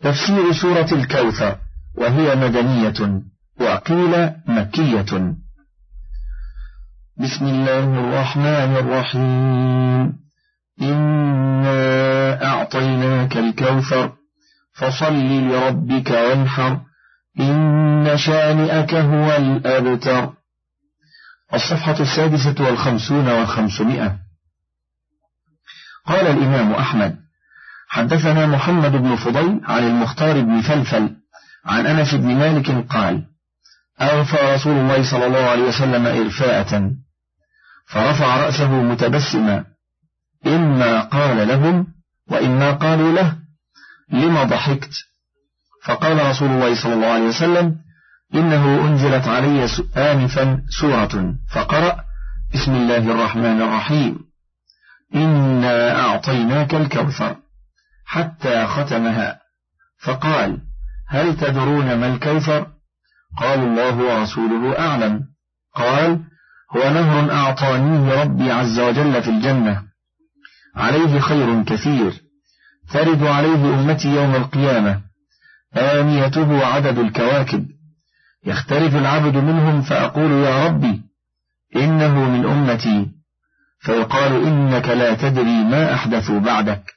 تفسير سورة الكوثر وهي مدنية وقيل مكية. بسم الله الرحمن الرحيم. إنا أعطيناك الكوثر فصل لربك وانحر إن شانئك هو الأبتر. الصفحة السادسة والخمسون والخمسمائة قال الإمام أحمد حدثنا محمد بن فضيل عن المختار بن فلفل عن أنس بن مالك قال أغفى رسول الله صلى الله عليه وسلم إرفاءة فرفع رأسه متبسما إما قال لهم وإما قالوا له لما ضحكت؟ فقال رسول الله صلى الله عليه وسلم إنه أنزلت علي آنفا سورة فقرأ بسم الله الرحمن الرحيم إنا أعطيناك الكوثر. حتى ختمها. فقال هل تدرون ما الكوثر؟ قالوا الله ورسوله أعلم. قال هو نهر أعطانيه ربي عز وجل في الجنة. عليه خير كثير. ترد عليه أمتي يوم القيامة. آنيته عدد الكواكب. يختلف العبد منهم فأقول يا ربي إنه من أمتي. فيقال إنك لا تدري ما أحدثوا بعدك.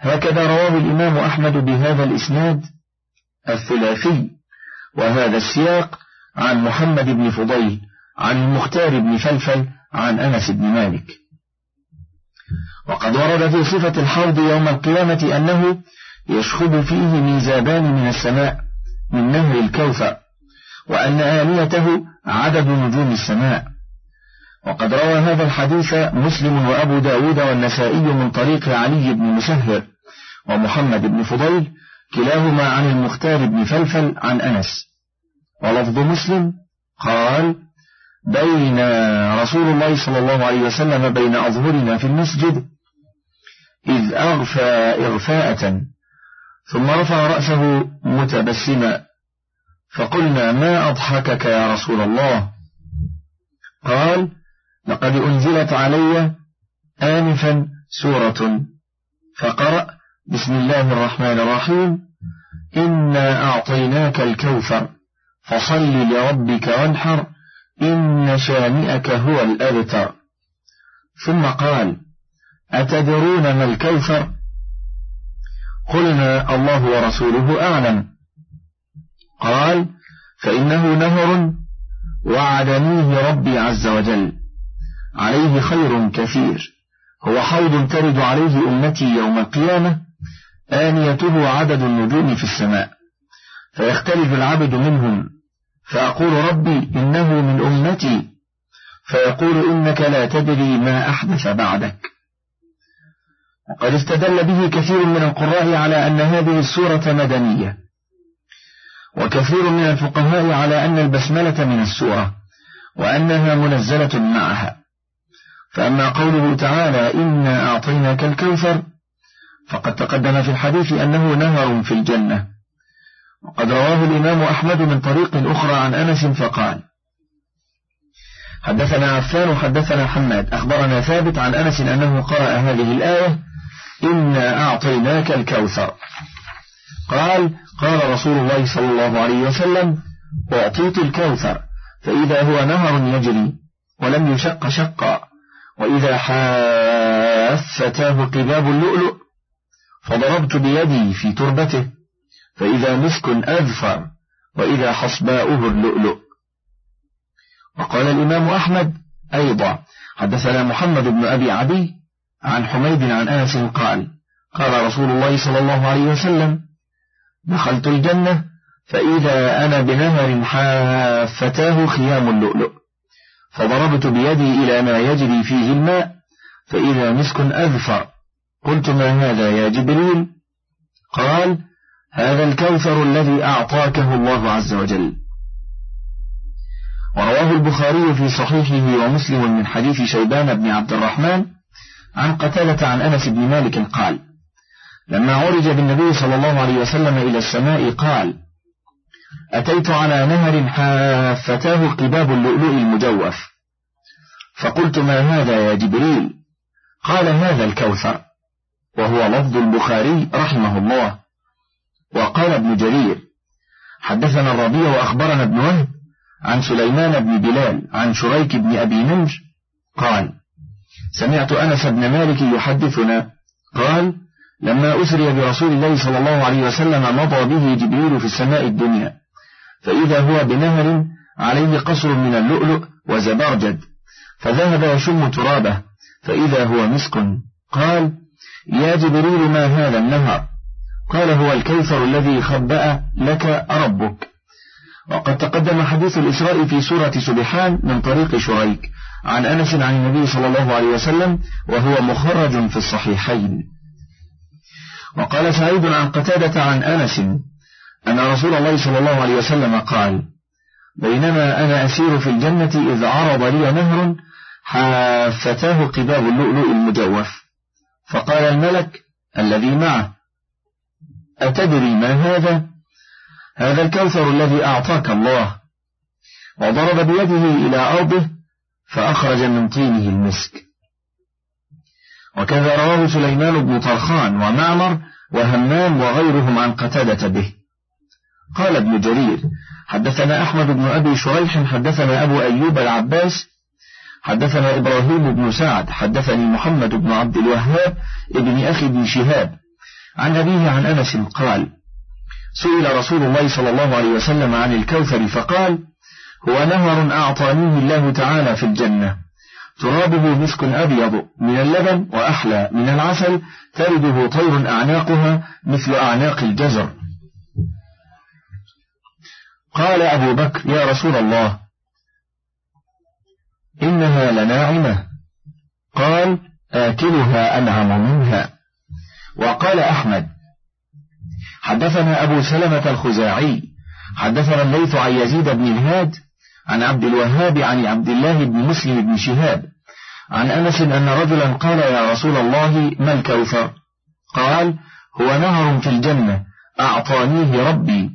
هكذا رواه الإمام أحمد بهذا الإسناد الثلاثي وهذا السياق عن محمد بن فضيل عن المختار بن فلفل عن أنس بن مالك. وقد ورد في صفة الحوض يوم القيامة أنه يشخب فيه ميزابان من السماء من نهر الكوثر وأن آنيته عدد نجوم السماء. وقد روى هذا الحديث مسلم وأبو داود والنسائي من طريق علي بن مسهر ومحمد بن فضيل كلاهما عن المختار بن فلفل عن أنس. ولفظ مسلم قال بين رسول الله صلى الله عليه وسلم بين أظهرنا في المسجد إذ أغفى إغفاءة ثم رفع رأسه متبسما فقلنا ما أضحكك يا رسول الله؟ قال لقد أنزلت علي آنفا سورة. فقرأ بسم الله الرحمن الرحيم. إنا أعطيناك الكوثر فصل لربك وانحر إن شانئك هو الأبتر. ثم قال أتدرون ما الكوثر؟ قلنا الله ورسوله أعلم. قال فإنه نهر وعدنيه ربي عز وجل. عليه خير كثير. هو حوض ترد عليه أمتي يوم القيامة آنيته عدد النجوم في السماء. فيختلف العبد منهم. فأقول ربي إنه من أمتي. فيقول إنك لا تدري ما أحدث بعدك. وقد استدل به كثير من القراء على أن هذه السورة مدنية. وكثير من الفقهاء على أن البسملة من السورة وأنها منزلة معها. فأما قوله تعالى إنا أعطيناك الكوثر فقد تقدم في الحديث أنه نهر في الجنة. وقد رواه الإمام أحمد من طريق أخرى عن أنس فقال حدثنا عفان حدثنا حماد. أخبرنا ثابت عن أنس أنه قرأ هذه الآية إنا أعطيناك الكوثر. قال قال رسول الله صلى الله عليه وسلم أعطيت الكوثر فإذا هو نهر يجري ولم يشق شقا. وإذا حافتاه قباب اللؤلؤ فضربت بيدي في تربته فإذا مسك أذفر وإذا حصباؤه اللؤلؤ. وقال الإمام أحمد أيضا حدثنا محمد بن أبي عدي عن حميد عن أنس قال قال رسول الله صلى الله عليه وسلم دخلت الجنة فإذا أنا بنهر حافتاه خيام اللؤلؤ. فضربت بيدي إلى ما يجري فيه الماء فإذا مسك أذفر. قلت ما هذا يا جبريل؟ قال هذا الكوثر الذي أعطاكه الله عز وجل. ورواه البخاري في صحيحه ومسلم من حديث شيبان بن عبد الرحمن عن قتالة عن أنس بن مالك قال لما عرج بالنبي صلى الله عليه وسلم إلى السماء قال أتيت على نهر حافتاه قباب اللؤلؤ المجوف. فقلت ما هذا يا جبريل؟ قال هذا الكوثر وهو لفظ البخاري رحمه الله. وقال ابن جرير حدثنا الربيع وأخبرنا ابن وهب عن سليمان بن بلال عن شريك بن أبي نمر قال سمعت أنس بن مالك يحدثنا قال لما أسري برسول الله صلى الله عليه وسلم مضى به جبريل في السماء الدنيا. فإذا هو بنهر عليه قصر من اللؤلؤ وزبرجد فذهب يشم ترابه. فإذا هو مسك. قال يا جبريل ما هذا النهر؟ قال هو الكوثر الذي خبأ لك ربك. وقد تقدم حديث الإسراء في سورة سبحان من طريق شريك. عن أنس عن النبي صلى الله عليه وسلم وهو مخرج في الصحيحين. وقال سعيد عن قتادة عن أنس أن رسول الله صلى الله عليه وسلم قال بينما أنا أسير في الجنة إذ عرض لي نهر حافتاه قباب اللؤلؤ المجوف. فقال الملك الذي معه أتدري ما هذا؟ هذا الكوثر الذي أعطاك الله. وضرب بيده إلى أرضه فأخرج من طينه المسك. وكذا رواه سليمان بن طرخان ومعمر وهمام وغيرهم عن قتادة به. قال ابن جرير حدثنا أحمد بن أبي شريح حدثنا أبو أيوب العباس حدثنا إبراهيم بن سعد حدثني محمد بن عبد الوهاب ابن أخي بن شهاب. عن أبيه عن أنس قال سئل رسول الله صلى الله عليه وسلم عن الكوثر فقال هو نهر أعطانيه الله تعالى في الجنة. ترابه مسك أبيض من اللبن وأحلى من العسل ترده طير أعناقها مثل أعناق الجزر. قال أبو بكر يا رسول الله إنها لناعمة. قال آكلها أنعم منها. وقال أحمد حدثنا أبو سلمة الخزاعي حدثنا الليث عن يزيد بن الهاد عن عبد الوهاب عن عبد الله بن مسلم بن شهاب. عن أنس أن رجلا قال يا رسول الله ما الكوثر؟ قال هو نهر في الجنة أعطانيه ربي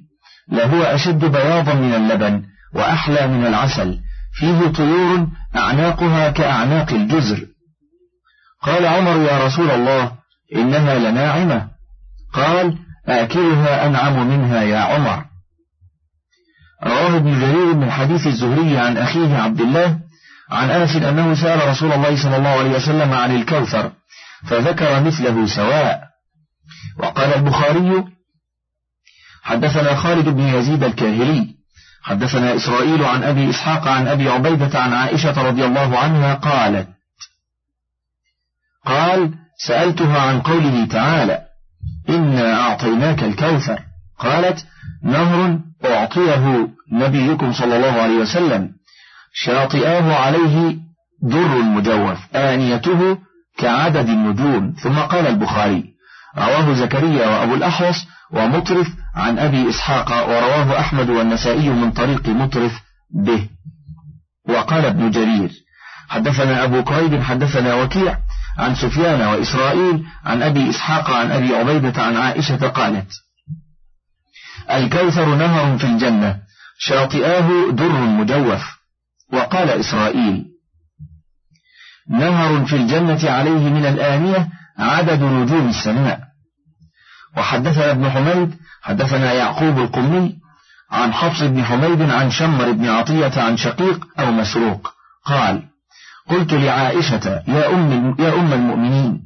لهو أشد بياضا من اللبن وأحلى من العسل فيه طيور أعناقها كأعناق الجزر. قال عمر يا رسول الله إنها لناعمة. قال آكلها أنعم منها يا عمر. رواه ابن جرير من حديث الزهري عن أخيه عبد الله عن أنس أنه سأل رسول الله صلى الله عليه وسلم عن الكوثر فذكر مثله سواء. وقال البخاري حدثنا خالد بن يزيد الكاهلي حدثنا إسرائيل عن أبي إسحاق عن أبي عبيدة عن عائشة رضي الله عنها قالت قال سألتها عن قوله تعالى إنا أعطيناك الكوثر. قالت نهر أعطيه نبيكم صلى الله عليه وسلم. شاطئاه عليه در مجوف آنيته كعدد النجوم. ثم قال البخاري رواه زكريا وأبو الأحوص ومطرف عن أبي إسحاق ورواه أحمد والنسائي من طريق مطرف به. وقال ابن جرير حدثنا أبو كريب حدثنا وكيع عن سفيان وإسرائيل عن أبي إسحاق عن أبي عبيدة عن عائشة قالت الكوثر نهر في الجنة شاطئاه در مجوف. وقال إسرائيل نهر في الجنة عليه من الآنية عدد نجوم السماء. وحدثنا ابن حميد حدثنا يعقوب القمي عن حفص بن حميد عن شمر بن عطية عن شقيق أو مسروق. قال قلت لعائشة يا أم, يا أم المؤمنين.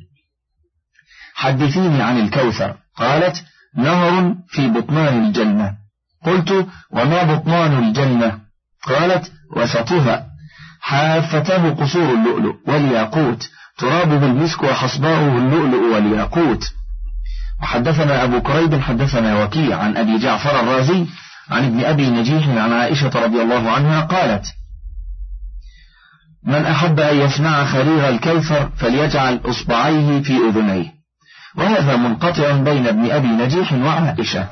حدثيني عن الكوثر. قالت نهر في بطنان الجنة. قلت وما بطنان الجنة؟ قالت وسطها حافتاه قصور اللؤلؤ والياقوت ترابه المسك وحصباؤه اللؤلؤ والياقوت. وحدثنا أبو كريب حدثنا وكيع عن أبي جعفر الرازي عن ابن أبي نجيح عن عائشة رضي الله عنها قالت من أحب أن يسمع خرير الكوثر فليجعل إصبعيه في أذنيه. وهذا منقطع بين ابن أبي نجيح وعائشة.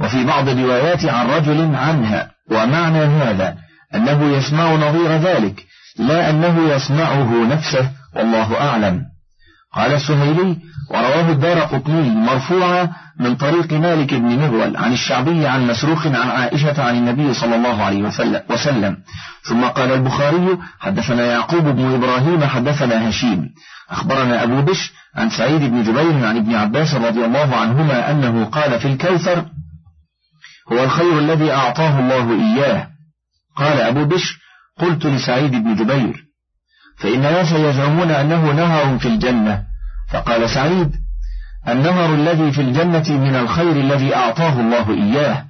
وفي بعض الروايات عن رجل عنها. ومعنى هذا أنه يسمع نظير ذلك لا أنه يسمعه نفسه والله أعلم. قال السهيلي ورواه الدار قطني مرفوعا من طريق مالك بن مغول عن الشعبي عن مسروق عن عائشة عن النبي صلى الله عليه وسلم. ثم قال البخاري حدثنا يعقوب بن إبراهيم حدثنا هشيم. أخبرنا أبو بش عن سعيد بن جبير عن ابن عباس رضي الله عنهما أنه قال في الكوثر هو الخير الذي أعطاه الله إياه. قال أبو بشر قلت لسعيد بن جبير فإن ناس يزعمون أنه نهر في الجنة. فقال سعيد النهر الذي في الجنة من الخير الذي أعطاه الله إياه.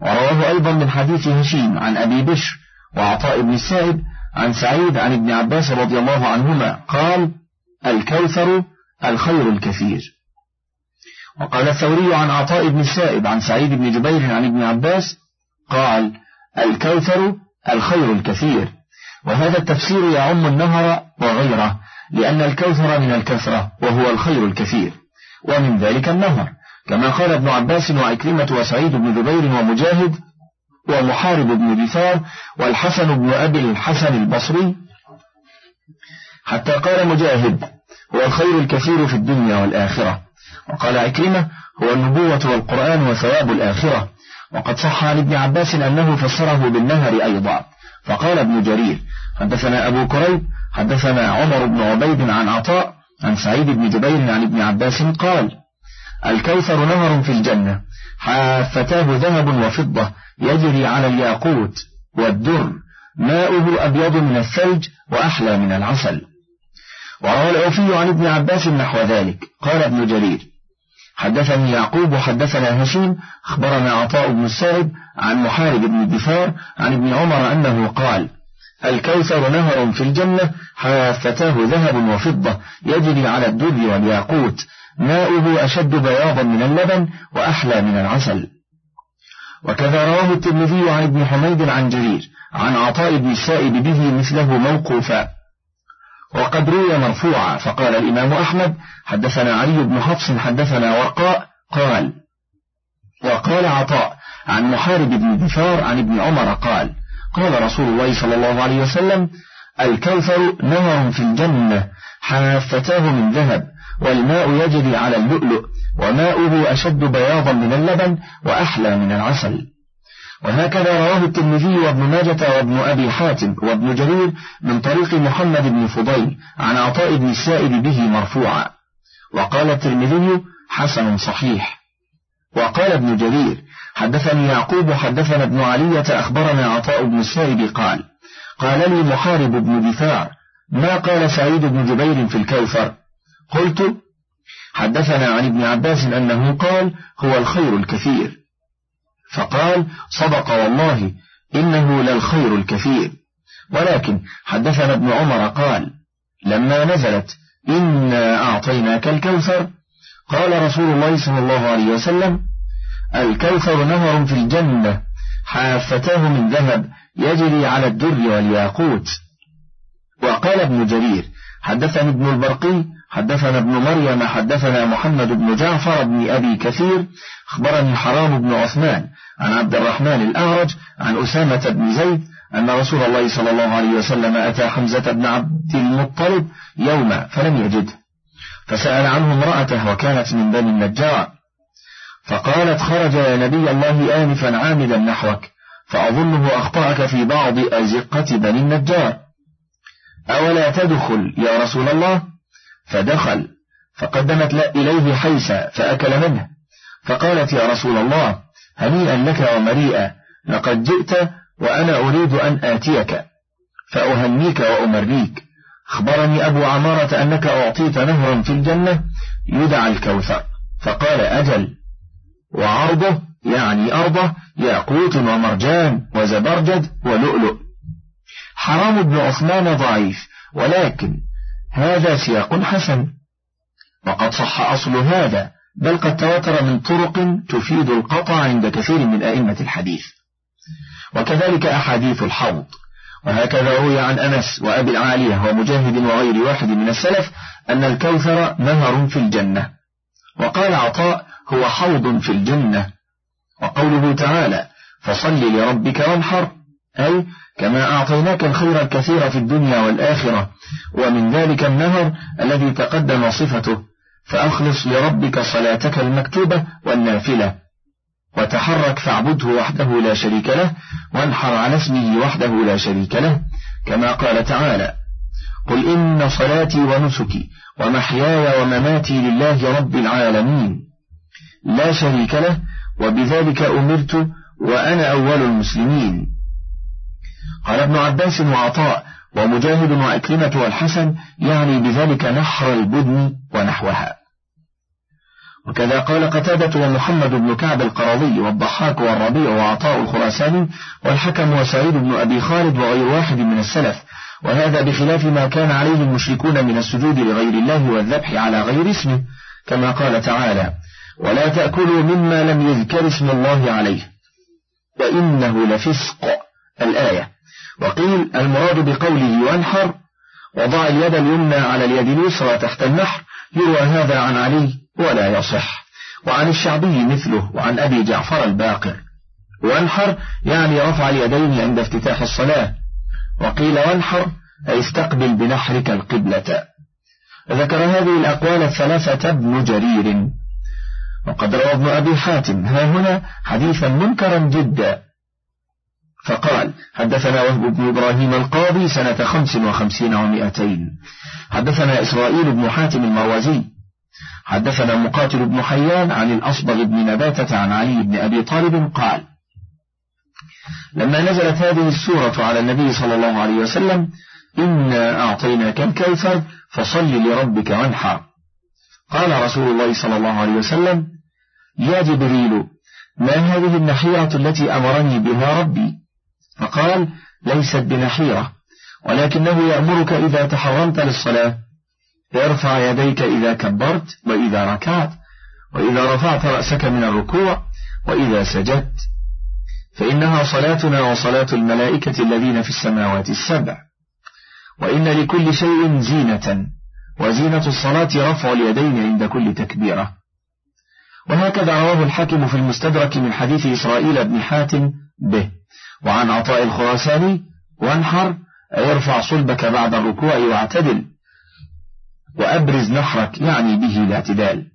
ورواه أيضا من حديث هشيم عن أبي بشر وعطاء بن السائب عن سعيد عن ابن عباس رضي الله عنهما قال الكوثر الخير الكثير. وقال الثوري عن عطاء بن السائب عن سعيد بن جبير عن ابن عباس قال الكوثر الخير الكثير وهذا التفسير يعم النهر وغيره لأن الكوثر من الكثرة وهو الخير الكثير ومن ذلك النهر كما قال ابن عباس وعكرمة وسعيد بن جبير ومجاهد ومحارب بن دثار والحسن بن أبي الحسن البصري حتى قال مجاهد هو الخير الكثير في الدنيا والآخرة. وقال عكرمة هو النبوة والقرآن وثواب الآخرة. وقد صح عن ابن عباس أنه فسره بالنهر أيضا. فقال ابن جرير حدثنا أبو كريب حدثنا عمر بن عبيد عن عطاء عن سعيد بن جبير عن ابن عباس قال الكوثر نهر في الجنة حافتاه ذهب وفضة يجري على الياقوت والدر ماؤه أبيض من الثلج وأحلى من العسل. وروى الأوفي عن ابن عباس نحو ذلك. قال ابن جرير حدثني يعقوب وحدثنا هشيم أخبرنا عطاء بن السائب عن محارب بن الدفار عن ابن عمر أنه قال الكوثر نهر في الجنة حافتاه ذهب وفضة يجري على الدر والياقوت ماؤه أشد بياضا من اللبن وأحلى من العسل. وكذا رواه الترمذي عن ابن حميد عن جرير عن عطاء بن السائب به مثله موقوفا. وقد روي مرفوعا فقال الإمام أحمد حدثنا علي بن حفص حدثنا ورقاء قال وقال عطاء عن محارب بن دثار عن ابن عمر قال قال رسول الله صلى الله عليه وسلم الكوثر نهر في الجنة حافتاه من ذهب والماء يجري على اللؤلؤ وماؤه أشد بياضا من اللبن وأحلى من العسل. وهكذا رواه الترمذي وابن ماجة وابن أبي حاتم وابن جرير من طريق محمد بن فضيل عن عطاء بن السائب به مرفوعا. وقال الترمذي حسن صحيح. وقال ابن جرير حدثني يعقوب حدثنا ابن علية أخبرنا عطاء بن السائب قال قال لي محارب بن دثار ما قال سعيد بن جبير في الكوثر؟ قلت حدثنا عن ابن عباس أنه قال هو الخير الكثير. فقال صدق والله إنه للخير الكثير. ولكن حدثنا ابن عمر قال لما نزلت إنا أعطيناك الكوثر. قال رسول الله صلى الله عليه وسلم الكوثر نهر في الجنة حافتاه من ذهب يجري على الدر والياقوت. وقال ابن جرير حدثني ابن البرقي حدثنا ابن مريم حدثنا محمد بن جعفر بن أبي كثير أخبرني حرام بن عثمان عن عبد الرحمن الأعرج عن أسامة بن زيد أن رسول الله صلى الله عليه وسلم أتى حمزة بن عبد المطلب يوما فلم يجده فسأل عنه امرأته وكانت من بني النجار. فقالت خرج يا نبي الله آنفا عامدا نحوك فأظنه أخطأك في بعض أزقة بني النجار. أولا تدخل يا رسول الله؟ فدخل فقدمت إليه حيسا فأكل منه. فقالت يا رسول الله هنيئا لك ومريئا لقد جئت وأنا أريد أن آتيك فأهنيك وأمريك أخبرني أبو عمارة أنك أعطيت نهرا في الجنة يدعى الكوثر. فقال أجل وعرضه يعني أرضه ياقوت ومرجان وزبرجد ولؤلؤ. حرام بن عثمان ضعيف ولكن هذا سياق حسن. وقد صح أصل هذا بل قد تواتر من طرق تفيد القطع عند كثير من أئمة الحديث. وكذلك أحاديث الحوض. وهكذا روي عن أنس وأبي العالية ومجاهد وغير واحد من السلف أن الكوثر نهر في الجنة. وقال عطاء هو حوض في الجنة وقوله تعالى فصل لربك وانحر أي كما أعطيناك الخير الكثير في الدنيا والآخرة ومن ذلك النهر الذي تقدم صفته. فأخلص لربك صلاتك المكتوبة والنافلة. وتحرك فاعبده وحده لا شريك له وانحر على اسمه وحده لا شريك له كما قال تعالى قل إن صلاتي ونسكي ومحياي ومماتي لله رب العالمين. لا شريك له وبذلك أمرت وأنا أول المسلمين. قال ابن عباس وعطاء ومجاهد وأكلمة والحسن يعني بذلك نحر البدن ونحوها. وكذا قال قتادة ومحمد بن كعب القرضي والضحاك والربيع وعطاء الخراساني والحكم وسعيد بن أبي خالد وغير واحد من السلف وهذا بخلاف ما كان عليه المشركون من السجود لغير الله والذبح على غير اسمه كما قال تعالى ولا تأكلوا مما لم يذكر اسم الله عليه وإنه لفسق. الآية. وقيل المراد بقوله وانحر وضع اليد اليمنى على اليد اليسرى تحت النحر يروى هذا عن علي ولا يصح. وعن الشعبي مثله وعن أبي جعفر الباقر. وانحر يعني رفع اليدين عند افتتاح الصلاة. وقيل وانحر أي استقبل بنحرك القبلة. ذكر هذه الأقوال الثلاثة ابن جرير. وقد روى ابن أبي حاتم. ها هنا حديثا منكرا جدا. فقال حدثنا وهب بن إبراهيم القاضي سنة خمس وخمسين ومائتين حدثنا إسرائيل بن حاتم المروزي. حدثنا مقاتل بن حيان عن الأصبغ بن نباتة عن علي بن أبي طالب قال لما نزلت هذه السورة على النبي صلى الله عليه وسلم إنا أعطيناك الكوثر فصل لربك وانحر. قال رسول الله صلى الله عليه وسلم يا جبريل ما هذه النحيرة التي أمرني بها ربي؟ فقال ليست بنحيرة ولكنه يأمرك إذا تحرمت للصلاة. ارفع يديك إذا كبرت وإذا ركعت وإذا رفعت رأسك من الركوع وإذا سجدت. فإنها صلاتنا وصلاة الملائكة الذين في السماوات السبع. وإن لكل شيء زينة وزينة الصلاة رفع اليدين عند كل تكبيرة. وهكذا رواه الحاكم في المستدرك من حديث إسرائيل بن حاتم به. وعن عطاء الخراساني وانحر ارفع صلبك بعد الركوع واعتدل وأبرز نحرك يعني به الاعتدال.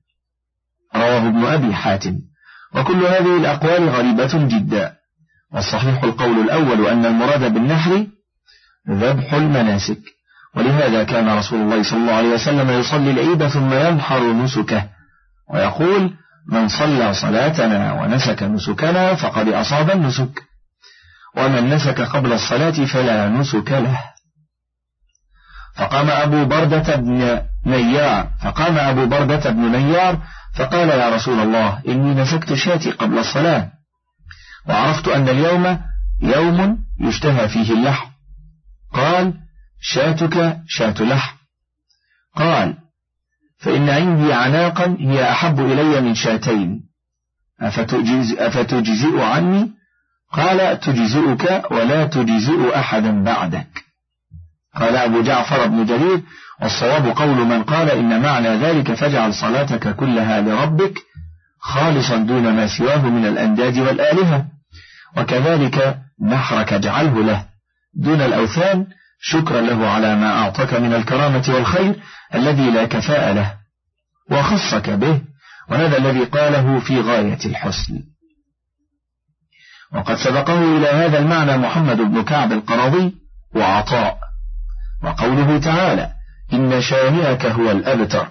رواه ابن أبي حاتم. وكل هذه الأقوال غريبة جدا. والصحيح القول الأول أن المراد بالنحر ذبح المناسك. ولهذا كان رسول الله صلى الله عليه وسلم يصلي العيد ثم ينحر نسكه. ويقول من صلى صلاتنا ونسك نسكنا فقد أصاب النسك. ومن نسك قبل الصلاة فلا نسك له. فقام أبو بردة بن نيار فقام أبو بردة بن نيار فقال يا رسول الله إني نسكت شاتي قبل الصلاة. وعرفت أن اليوم يوم يشتهى فيه اللحم. قال شاتك شات لحم. قال فإن عندي عناقا هي أحب إلي من شاتين. أفتجزئ عني؟ قال تجزئك ولا تجزئ أحدا بعدك. قال أبو جعفر بن جرير والصواب قول من قال إن معنى ذلك فاجعل صلاتك كلها لربك خالصا دون ما سواه من الأنداد والآلهة. وكذلك نحرك اجعله له دون الأوثان شكرا له على ما أعطاك من الكرامة والخير الذي لا كفاء له. وخصك به وهذا الذي قاله في غاية الحسن. وقد سبقه إلى هذا المعنى محمد بن كعب القرضي وعطاء. وقوله تعالى إن شانئك هو الأبتر.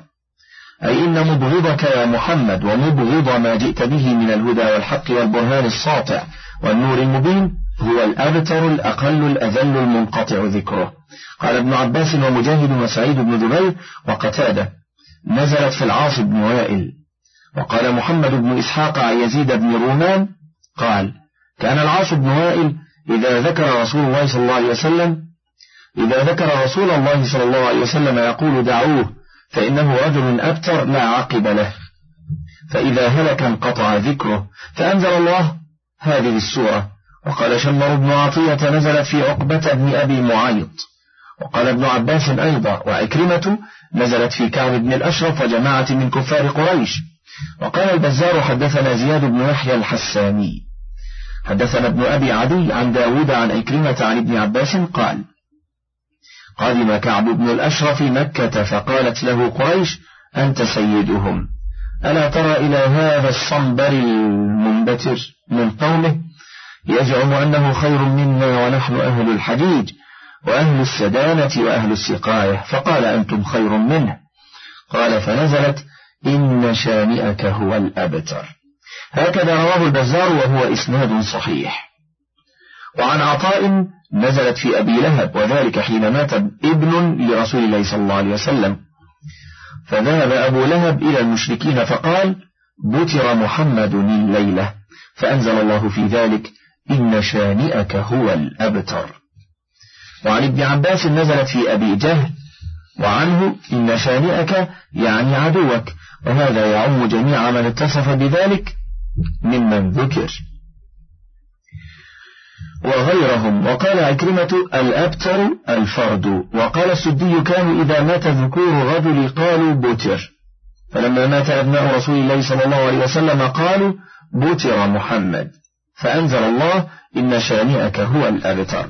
أي إن مبغضك يا محمد ومبغض ما جئت به من الهدى والحق والبرهان الساطع والنور المبين هو الأبتر الأقل الأذل المنقطع ذكره. قال ابن عباس ومجاهد وسعيد بن جبير وقتادة نزلت في العاص بن وائل. وقال محمد بن إسحاق عن يزيد بن رومان قال كان العاص بن وائل إذا ذكر رسول الله صلى الله عليه وسلم إذا ذكر رسول الله صلى الله عليه وسلم يقول دعوه فإنه رجل أبتر لا عقب له. فإذا هلك انقطع ذكره فأنزل الله هذه السورة. وقال شمر بن عطية نزلت في عقبة بن أبي معيط. وقال ابن عباس أيضا وعكرمة نزلت في كعب بن الأشرف وجماعة من كفار قريش. وقال البزار حدثنا زياد بن يحيى الحساني. حدثنا ابن أبي عدي عن داود عن عكرمة عن ابن عباس قال قدم كعب بن الأشرف مكة فقالت له قريش أنت سيدهم ألا ترى إلى هذا الصنبر المنبتر من قومه؟ يزعم أنه خير منا ونحن أهل الحديد وأهل السدانة وأهل السقاية فقال أنتم خير منه. قال فنزلت إن شانئك هو الأبتر. هكذا رواه البزار وهو إسناد صحيح. وعن عطاء نزلت في أبي لهب وذلك حين مات ابن لرسول الله صلى الله عليه وسلم. فذهب أبو لهب إلى المشركين فقال بتر محمد الليلة فأنزل الله في ذلك إن شانئك هو الأبتر. وعن ابن عباس نزلت في أبي جهل وعنه إن شانئك يعني عدوك وهذا يعم جميع من اتصف بذلك ممن ذكر. وغيرهم وقال عكرمة الأبتر الفرد وقال السدي كانوا إذا مات ذكور الرجل قالوا بتر. فلما مات أبناء رسول الله صلى الله عليه وسلم قالوا بتر محمد. فأنزل الله إن شانئك هو الأبتر.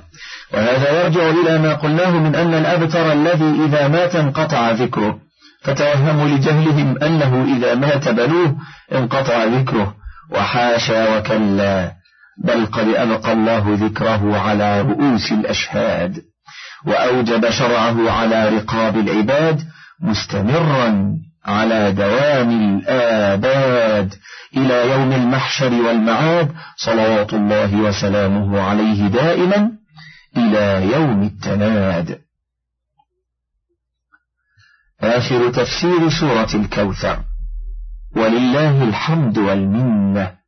وهذا يرجع إلى ما قلناه من أن الأبتر الذي إذا مات انقطع ذكره. فتوهموا لجهلهم أنه إذا مات بنوه انقطع ذكره. وحاشا وكلا بل قد أبقى الله ذكره على رؤوس الأشهاد وأوجب شرعه على رقاب العباد مستمرا على دوام الآباد إلى يوم المحشر والمعاد صلوات الله وسلامه عليه دائما إلى يوم التناد. آخر تفسير سورة الكوثر. ولله الحمد والمنة.